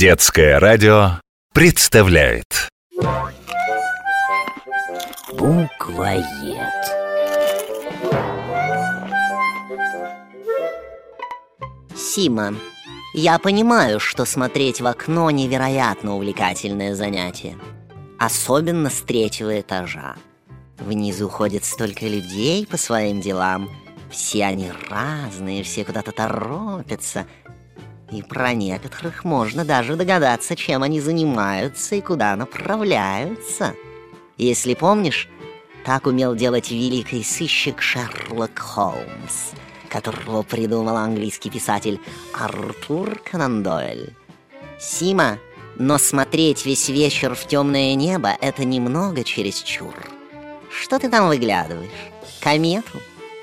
Детское радио представляет Буквоед. Сима, я понимаю, что смотреть в окно невероятно увлекательное занятие. Особенно с третьего этажа. Внизу ходит столько людей по своим делам. Все они разные, все куда-то торопятся. И про некоторых можно даже догадаться, чем они занимаются и куда направляются. Если помнишь, так умел делать великий сыщик Шерлок Холмс, которого придумал английский писатель Артур Конан Дойль. Сима, но смотреть весь вечер в темное небо — это немного чересчур. Что ты там выглядываешь? Комету?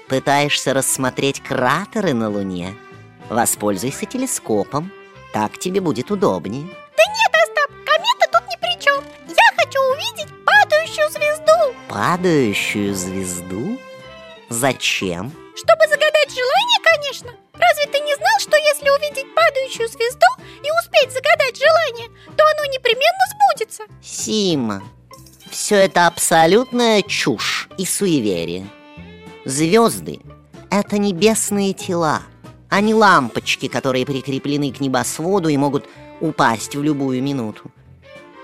Пытаешься рассмотреть кратеры на Луне? Воспользуйся телескопом, так тебе будет удобнее. Да нет, Остап, комета тут ни при чем. Я хочу увидеть падающую звезду. Падающую звезду? Зачем? Чтобы загадать желание, конечно. Разве ты не знал, что если увидеть падающую звезду и успеть загадать желание, то оно непременно сбудется? Сима, все это абсолютная чушь и суеверие. Звезды — это небесные тела, а не лампочки, которые прикреплены к небосводу и могут упасть в любую минуту.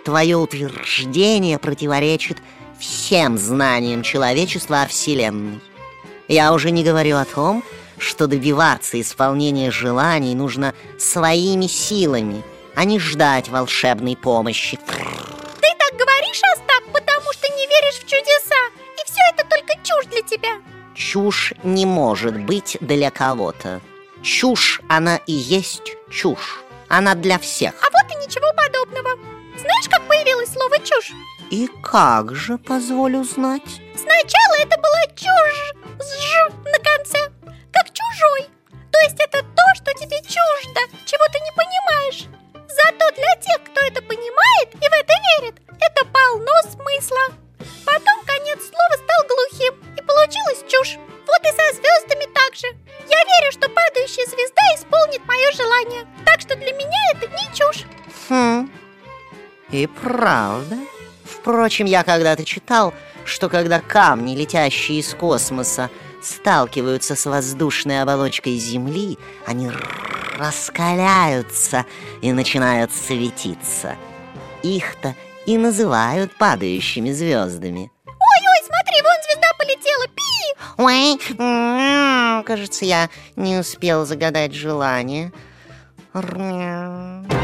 Твое утверждение противоречит всем знаниям человечества о Вселенной. Я уже не говорю о том, что добиваться исполнения желаний нужно своими силами, а не ждать волшебной помощи. Ты так говоришь, Остап, потому что не веришь в чудеса. И все это только чушь для тебя. Чушь не может быть для кого-то. Чушь, она и есть чушь. Она для всех. А вот и ничего подобного. Знаешь, как появилось слово чушь? И как же, позволю знать? Сначала это была чушь с «ж» на конце, как чужой. То есть это это не чушь. Хм, и правда. Впрочем, я когда-то читал, что когда камни, летящие из космоса, сталкиваются с воздушной оболочкой Земли, они раскаляются и начинают светиться. Их-то и называют падающими звездами. Ой-ой, смотри, вон звезда полетела. Пи! Ой, м-м, кажется, я не успел загадать желание. Arnya.